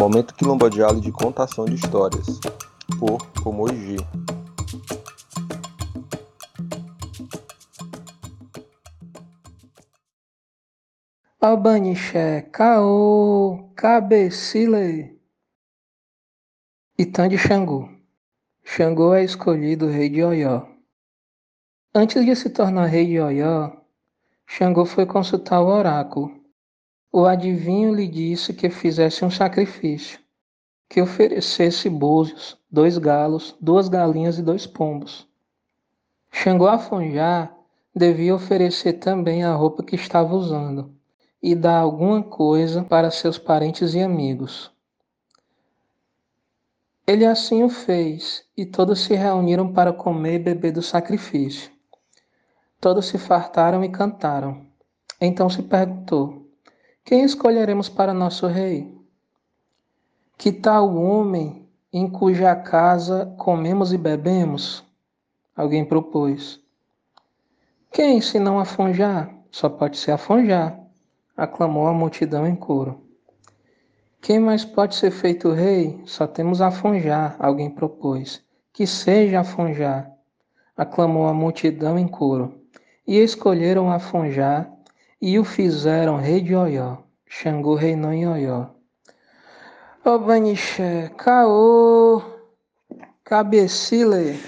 Momento quilombodial de contação de histórias, por Pomoji. Albaniché, Caô, Cabecile. Itã de Xangô. Xangô é escolhido rei de Oió. Antes de se tornar rei de Oió, Xangô foi consultar o oráculo. O adivinho lhe disse que fizesse um sacrifício, que oferecesse búzios, dois galos, duas galinhas e dois pombos. Xangô Afonjá devia oferecer também a roupa que estava usando e dar alguma coisa para seus parentes e amigos. Ele assim o fez, e todos se reuniram para comer e beber do sacrifício. Todos se fartaram e cantaram. Então se perguntou: Quem escolheremos para nosso rei? Que tal o homem em cuja casa comemos e bebemos? Alguém propôs. Quem, se não Afonjá? Só pode ser Afonjá aclamou a multidão em coro. Quem mais pode ser feito rei? Só temos Afonjá, alguém propôs. Que seja Afonjá, aclamou a multidão em coro. E escolheram Afonjá e o fizeram rei de Oió. Xangô reinou em Oió. Ô Banixé, caô, cabecile.